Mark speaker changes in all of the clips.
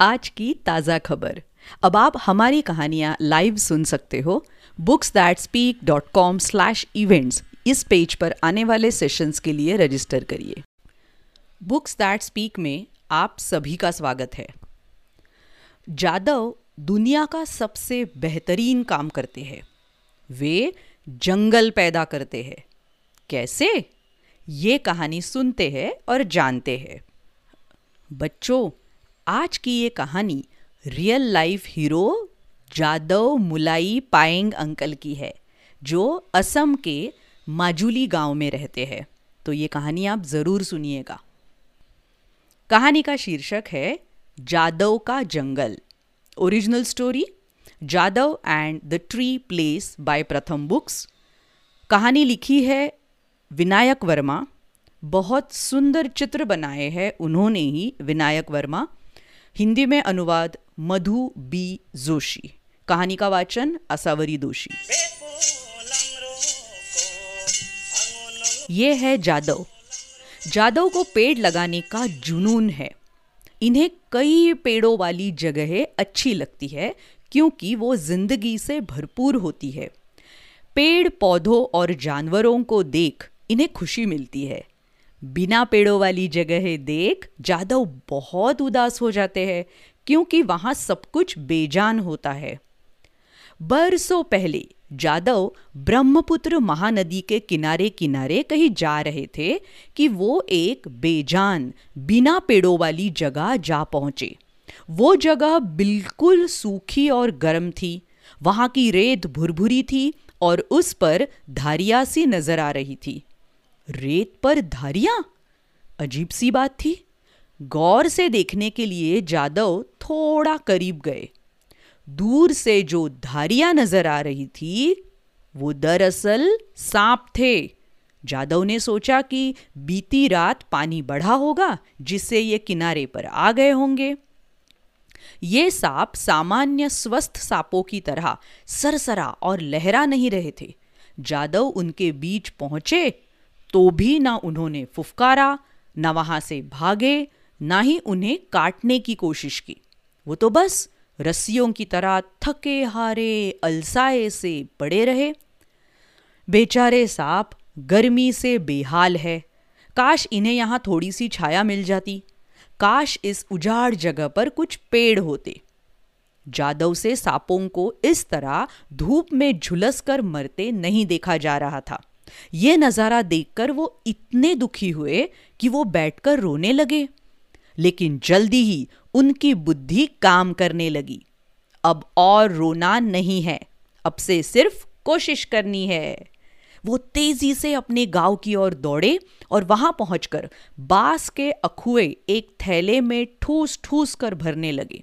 Speaker 1: आज की ताज़ा खबर। अब आप हमारी कहानियाँ लाइव सुन सकते हो। Books that speak dot com slash events इस पेज पर आने वाले सेशंस के लिए रजिस्टर करिए। बुक्स दैट स्पीक में आप सभी का स्वागत है। जादव दुनिया का सबसे बेहतरीन काम करते हैं। वे जंगल पैदा करते हैं। कैसे? ये कहानी सुनते हैं और जानते हैं। बच्चों आज की ये कहानी real life hero Jadav Molai Payeng uncle की है, जो असम के माजुली गाँव में रहते हैं। तो ये कहानी आप ज़रूर सुनिएगा। कहानी का शीर्षक है, जादव का जंगल। Original story Jadav and the tree place by Pratham books. कहानी लिखी है विनायक वर्मा। बहुत सुंदर चित्र बनाए हैं उन्होंने ही विनायक वर्मा। हिंदी में अनुवाद मधु बी जोशी, कहानी का वाचन असावरी दोषी। ये है जादव। जादव को पेड़ लगाने का जुनून है। इन्हें कई पेड़ों वाली जगह अच्छी लगती है, क्योंकि वो ज़िंदगी से भरपूर होती है। पेड़, पौधों और जानवरों को देख इन्हें खुशी मिलती है। बिना पेड़ों वाली जगह देख जादव बहुत उदास हो जाते हैं, क्योंकि वहाँ सब कुछ बेजान होता है। बरसों पहले जादव ब्रह्मपुत्र महानदी के किनारे किनारे कहीं जा रहे थे कि वो एक बेजान, बिना पेड़ों वाली जगह जा पहुँचे। वो जगह बिल्कुल सूखी और गर्म थी, वहाँ की रेत भुरभुरी थी और उस पर धारिया सी नज़र आ रही थी। रेत पर धारियाँ? अजीब सी बात थी। गौर से देखने के लिए जादव थोड़ा करीब गए। दूर से जो धारियाँ नज़र आ रही थी, वो दरअसल सांप थे। जादव ने सोचा कि बीती रात पानी बढ़ा होगा, जिससे ये किनारे पर आ गए होंगे। ये सांप सामान्य स्वस्थ सांपों की तरह सरसरा और लहरा नहीं रहे थे। जादव उनके बीच पहुँचे तो भी ना उन्होंने फुफकारा, ना वहाँ से भागे, ना ही उन्हें काटने की कोशिश की। वो तो बस रस्सियों की तरह थके हारे, अलसाए से पड़े रहे। बेचारे सांप गर्मी से बेहाल है। काश इन्हें यहाँ थोड़ी सी छाया मिल जाती। काश इस उजाड़ जगह पर कुछ पेड़ होते। जादव से सांपों को इस तरह धूप में झुलस कर मरते नहीं देखा जा रहा था। ये नज़ारा देखकर वो इतने दुखी हुए कि वो बैठकर रोने लगे। लेकिन जल्दी ही उनकी बुद्धि काम करने लगी। अब और रोना नहीं है। अब से सिर्फ़ कोशिश करनी है। वो तेज़ी से अपने गाँव की ओर दौड़े और वहाँ पहुंचकर बाँस के अखुए एक थैले में ठूस ठूस कर भरने लगे।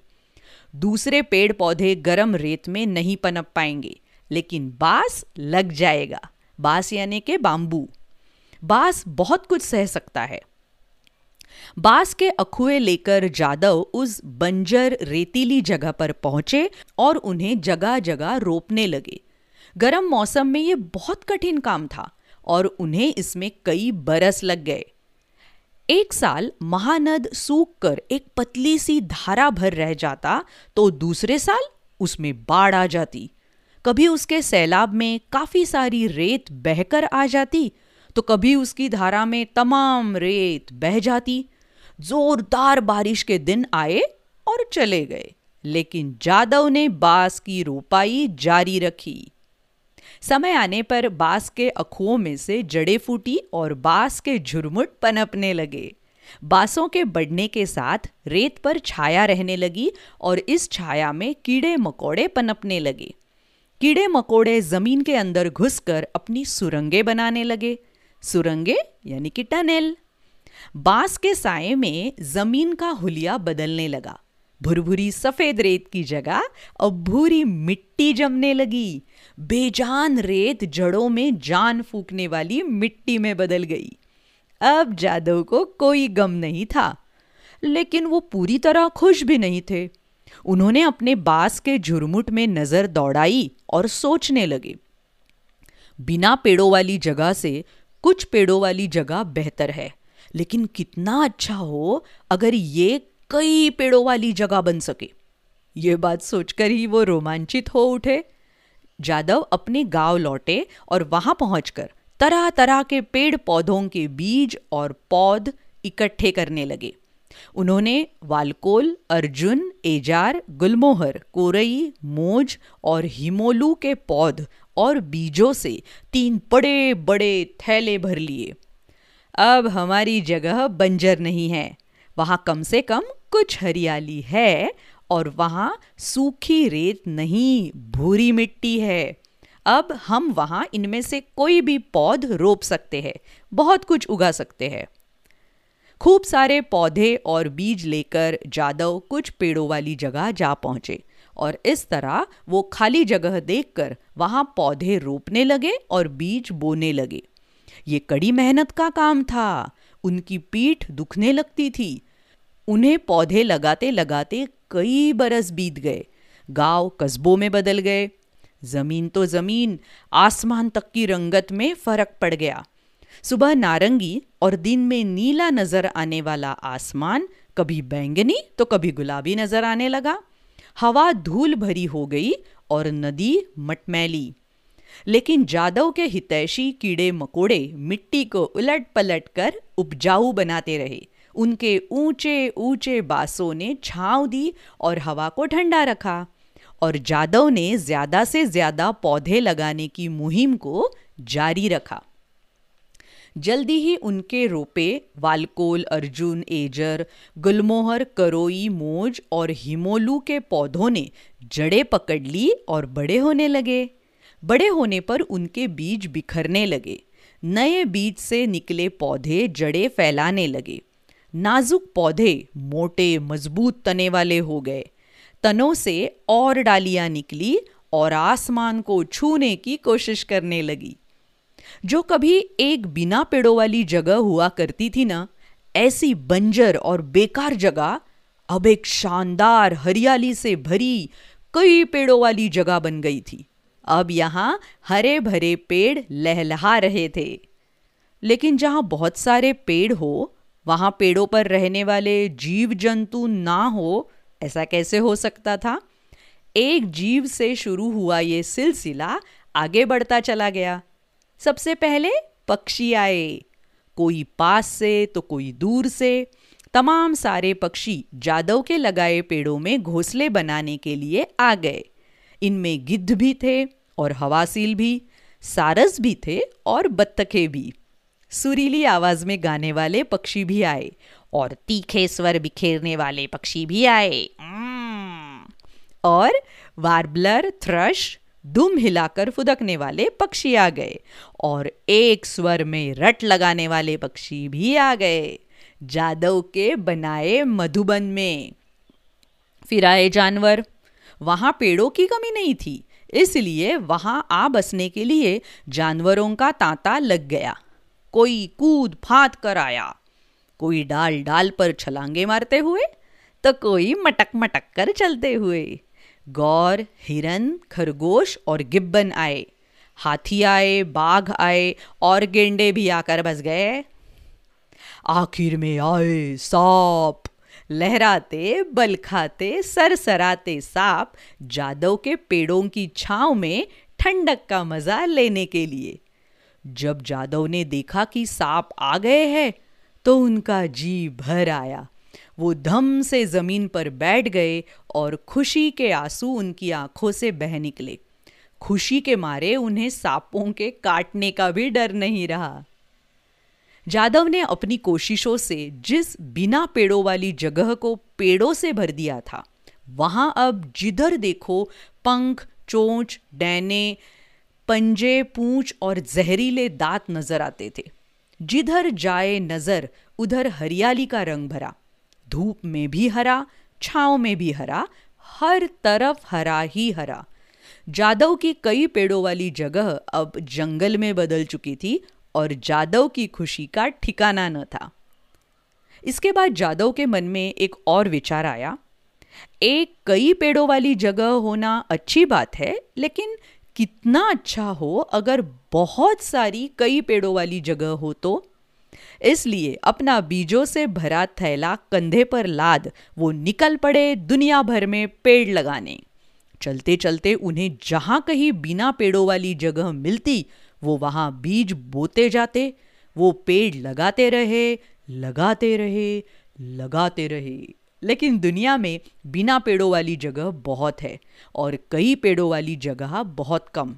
Speaker 1: दूसरे पेड़ पौधे गरम रेत में नहीं पनप पाएँगे, लेकिन बाँस लग जाएगा। बाँस यानी के बाम्बू बाँस बहुत कुछ सह सकता है। बाँस के अखुए लेकर जादव उस बंजर, रेतीली जगह पर पहुँचे और उन्हें जगह जगह रोपने लगे। गर्म मौसम में ये बहुत कठिन काम था और उन्हें इसमें कई बरस लग गए। एक साल महानद सूख कर एक पतली सी धारा भर रह जाता तो दूसरे साल उसमें बाढ़ आ जाती। कभी उसके सैलाब में काफ़ी सारी रेत बहकर आ जाती तो कभी उसकी धारा में तमाम रेत बह जाती। जोरदार बारिश के दिन आए और चले गए, लेकिन जादव ने बाँस की रोपाई जारी रखी। समय आने पर बाँस के अखुओं में से जड़े फूटी और बाँस के झुरमुट पनपने लगे। बांसों के बढ़ने के साथ रेत पर छाया रहने लगी और इस छाया में कीड़े मकोड़े पनपने लगे। कीड़े मकोड़े ज़मीन के अंदर घुसकर अपनी सुरंगे बनाने लगे। सुरंगे यानी कि टनल। बाँस के साय में ज़मीन का हुलिया बदलने लगा। भुरभुरी सफ़ेद रेत की जगह अब भूरी मिट्टी जमने लगी। बेजान रेत जड़ों में जान फूकने वाली मिट्टी में बदल गई। अब जादव को कोई गम नहीं था, लेकिन वो पूरी तरह खुश भी नहीं थे। उन्होंने अपने बास के झुरमुट में नज़र दौड़ाई और सोचने लगे। बिना पेड़ों वाली जगह से कुछ पेड़ों वाली जगह बेहतर है, लेकिन कितना अच्छा हो अगर ये कई पेड़ों वाली जगह बन सके। ये बात सोचकर ही वो रोमांचित हो उठे। जादव अपने गाँव लौटे और वहाँ पहुंचकर तरह तरह के पेड़ पौधों के बीज और पौध इकट्ठे करने लगे। उन्होंने वालकोल, अर्जुन, एजार, गुलमोहर, कोरई, मोज और हिमोलू के पौध और बीजों से तीन बड़े बड़े थैले भर लिए। अब हमारी जगह बंजर नहीं है। वहाँ कम से कम कुछ हरियाली है और वहाँ सूखी रेत नहीं, भूरी मिट्टी है। अब हम वहाँ इनमें से कोई भी पौध रोप सकते हैं, बहुत कुछ उगा सकते हैं। खूब सारे पौधे और बीज लेकर जादव कुछ पेड़ों वाली जगह जा पहुँचे और इस तरह वो खाली जगह देखकर वहाँ पौधे रोपने लगे और बीज बोने लगे। ये कड़ी मेहनत का काम था। उनकी पीठ दुखने लगती थी। उन्हें पौधे लगाते लगाते कई बरस बीत गए। गाँव कस्बों में बदल गए। ज़मीन तो ज़मीन, आसमान तक की रंगत में फ़र्क पड़ गया। सुबह नारंगी और दिन में नीला नज़र आने वाला आसमान, कभी बैंगनी तो कभी गुलाबी नज़र आने लगा। हवा धूल भरी हो गई और नदी मटमैली। लेकिन जादव के हितैषी कीड़े मकोड़े मिट्टी को उलट पलट कर उपजाऊ बनाते रहे। उनके ऊँचे ऊँचे बासों ने छांव दी और हवा को ठंडा रखा और जादव ने ज़्यादा से ज़्यादा पौधे लगाने की मुहिम को जारी रखा। जल्दी ही उनके रोपे वालकोल, अर्जुन, एजर, गुलमोहर, करोई, मोज और हिमोलू के पौधों ने जड़ें पकड़ ली और बड़े होने लगे। बड़े होने पर उनके बीज बिखरने लगे। नए बीज से निकले पौधे जड़ें फैलाने लगे। नाजुक पौधे मोटे, मज़बूत तने वाले हो गए। तनों से और डालियाँ निकली और आसमान को छूने की कोशिश करने लगी। जो कभी एक बिना पेड़ों वाली जगह हुआ करती थी ना, ऐसी बंजर और बेकार जगह, अब एक शानदार हरियाली से भरी कई पेड़ों वाली जगह बन गई थी। अब यहाँ हरे भरे पेड़ लहलहा रहे थे। लेकिन जहाँ बहुत सारे पेड़ हो, वहाँ पेड़ों पर रहने वाले जीव जंतु ना हो, ऐसा कैसे हो सकता था? एक जीव से शुरू हुआ ये सिलसिला आगे बढ़ता चला गया। सबसे पहले पक्षी आए। कोई पास से तो कोई दूर से। तमाम सारे पक्षी जादव के लगाए पेड़ों में घोंसले बनाने के लिए आ गए। इनमें गिद्ध भी थे और हवासील भी, सारस भी थे और बत्तखे भी। सुरीली आवाज़ में गाने वाले पक्षी भी आए और तीखे स्वर बिखेरने वाले पक्षी भी आए। और वार्बलर, थ्रश दुम हिलाकर फुदकने वाले पक्षी आ गए और एक स्वर में रट लगाने वाले पक्षी भी आ गए। जादव के बनाए मधुबन में। फिर आए जानवर। वहाँ पेड़ों की कमी नहीं थी, इसलिए वहाँ आ बसने के लिए जानवरों का तांता लग गया। कोई कूद फात कर आया। कोई डाल डाल पर छलांगे मारते हुए तो कोई मटक मटक कर चलते हुए। गौर, हिरन, खरगोश और गिब्बन आए। हाथी आए, बाघ आए और गेंडे भी आकर बस गए। आखिर में आए सांप। लहराते, बल खाते, सरसराते सांप जादव के पेड़ों की छाव में ठंडक का मज़ा लेने के लिए। जब जादव ने देखा कि सांप आ गए हैं तो उनका जी भर आया। वो धम से ज़मीन पर बैठ गए और खुशी के आँसू उनकी आँखों से बह निकले। खुशी के मारे उन्हें सांपों के काटने का भी डर नहीं रहा। जादव ने अपनी कोशिशों से जिस बिना पेड़ों वाली जगह को पेड़ों से भर दिया था, वहाँ अब जिधर देखो पंख, चोंच, डैने, पंजे, पूंछ और जहरीले दांत नज़र आते थे। जिधर जाए नज़र, उधर हरियाली का रंग भरा। धूप में भी हरा, छाँव में भी हरा, हर तरफ़ हरा ही हरा। जादव की कई पेड़ों वाली जगह अब जंगल में बदल चुकी थी और जादव की खुशी का ठिकाना न था। इसके बाद जादव के मन में एक और विचार आया। एक कई पेड़ों वाली जगह होना अच्छी बात है, लेकिन कितना अच्छा हो अगर बहुत सारी कई पेड़ों वाली जगह हो तो? इसलिए अपना बीजों से भरा थैला कंधे पर लाद, वो निकल पड़े दुनिया भर में पेड़ लगाने। चलते चलते उन्हें जहाँ कहीं बिना पेड़ों वाली जगह मिलती, वो वहाँ बीज बोते जाते, वो पेड़ लगाते रहे लगाते रहे लगाते रहे। लेकिन दुनिया में बिना पेड़ों वाली जगह बहुत है और कई पेड़ों वाली जगह बहुत कम।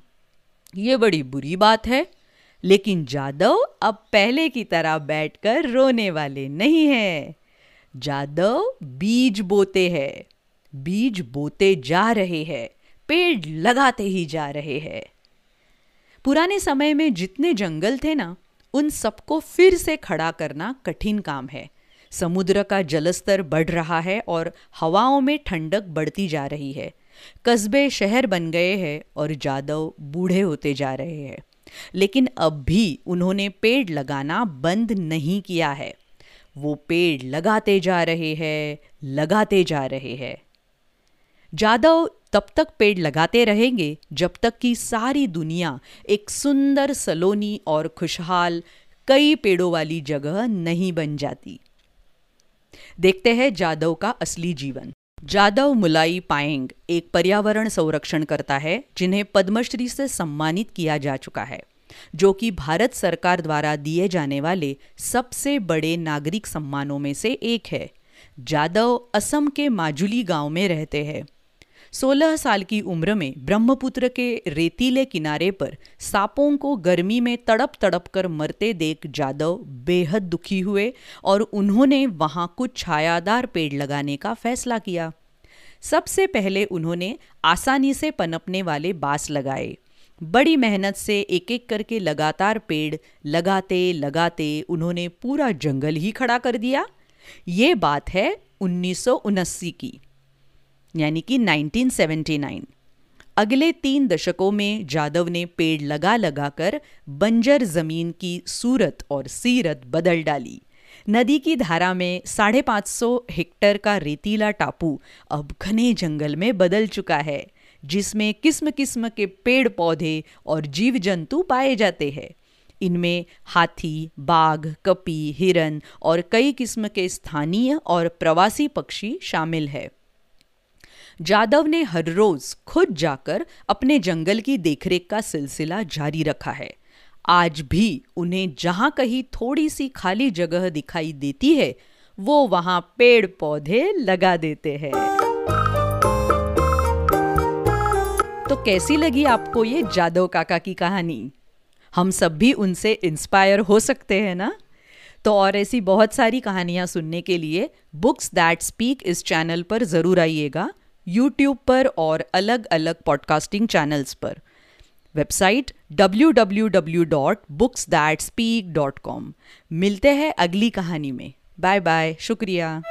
Speaker 1: ये बड़ी बुरी बात है। लेकिन जादव अब पहले की तरह बैठकर रोने वाले नहीं हैं। जादव बीज बोते हैं। बीज बोते जा रहे हैं। पेड़ लगाते ही जा रहे हैं। पुराने समय में जितने जंगल थे ना, उन सबको फिर से खड़ा करना कठिन काम है। समुद्र का जलस्तर बढ़ रहा है और हवाओं में ठंडक बढ़ती जा रही है। कस्बे शहर बन गए हैं और जादव बूढ़े होते जा रहे हैं। लेकिन अब भी उन्होंने पेड़ लगाना बंद नहीं किया है। वो पेड़ लगाते जा रहे हैं, लगाते जा रहे हैं। जादव तब तक पेड़ लगाते रहेंगे जब तक कि सारी दुनिया एक सुंदर सलोनी और खुशहाल कई पेड़ों वाली जगह नहीं बन जाती। देखते हैं जादव का असली जीवन। जादव मुलाई पाएंग एक पर्यावरण संरक्षण करता है, जिन्हें पद्मश्री से सम्मानित किया जा चुका है, जो कि भारत सरकार द्वारा दिए जाने वाले सबसे बड़े नागरिक सम्मानों में से एक है। जादव असम के माजुली गाँव में रहते हैं। सोलह साल की उम्र में ब्रह्मपुत्र के रेतीले किनारे पर सांपों को गर्मी में तड़प तड़प कर मरते देख जादव बेहद दुखी हुए और उन्होंने वहाँ कुछ छायादार पेड़ लगाने का फैसला किया। सबसे पहले उन्होंने आसानी से पनपने वाले बाँस लगाए। बड़ी मेहनत से एक एक करके लगातार पेड़ लगाते लगाते उन्होंने पूरा जंगल ही खड़ा कर दिया। ये बात है उन्नीस की। यानी कि 1979 अगले तीन दशकों में जादव ने पेड़ लगा लगा कर बंजर ज़मीन की सूरत और सीरत बदल डाली। नदी की धारा में साढ़े पाँच सौ हेक्टर का रेतीला टापू अब घने जंगल में बदल चुका है, जिसमें किस्म किस्म के पेड़ पौधे और जीव जंतु पाए जाते हैं। इनमें हाथी, बाघ, कपी, हिरन और कई किस्म के स्थानीय और प्रवासी पक्षी शामिल है। जादव ने हर रोज खुद जाकर अपने जंगल की देखरेख का सिलसिला जारी रखा है। आज भी उन्हें जहाँ कहीं थोड़ी सी खाली जगह दिखाई देती है, वो वहाँ पेड़ पौधे लगा देते हैं। तो कैसी लगी आपको ये जादव काका की कहानी? हम सब भी उनसे इंस्पायर हो सकते हैं ना? तो और ऐसी बहुत सारी कहानियाँ सुनने के लिए बुक्स दैट स्पीक इस चैनल पर ज़रूर आइएगा। यूट्यूब पर और अलग अलग पॉडकास्टिंग चैनल्स पर वेबसाइट www.booksthatspeak.com मिलते हैं अगली कहानी में। बाय बाय शुक्रिया।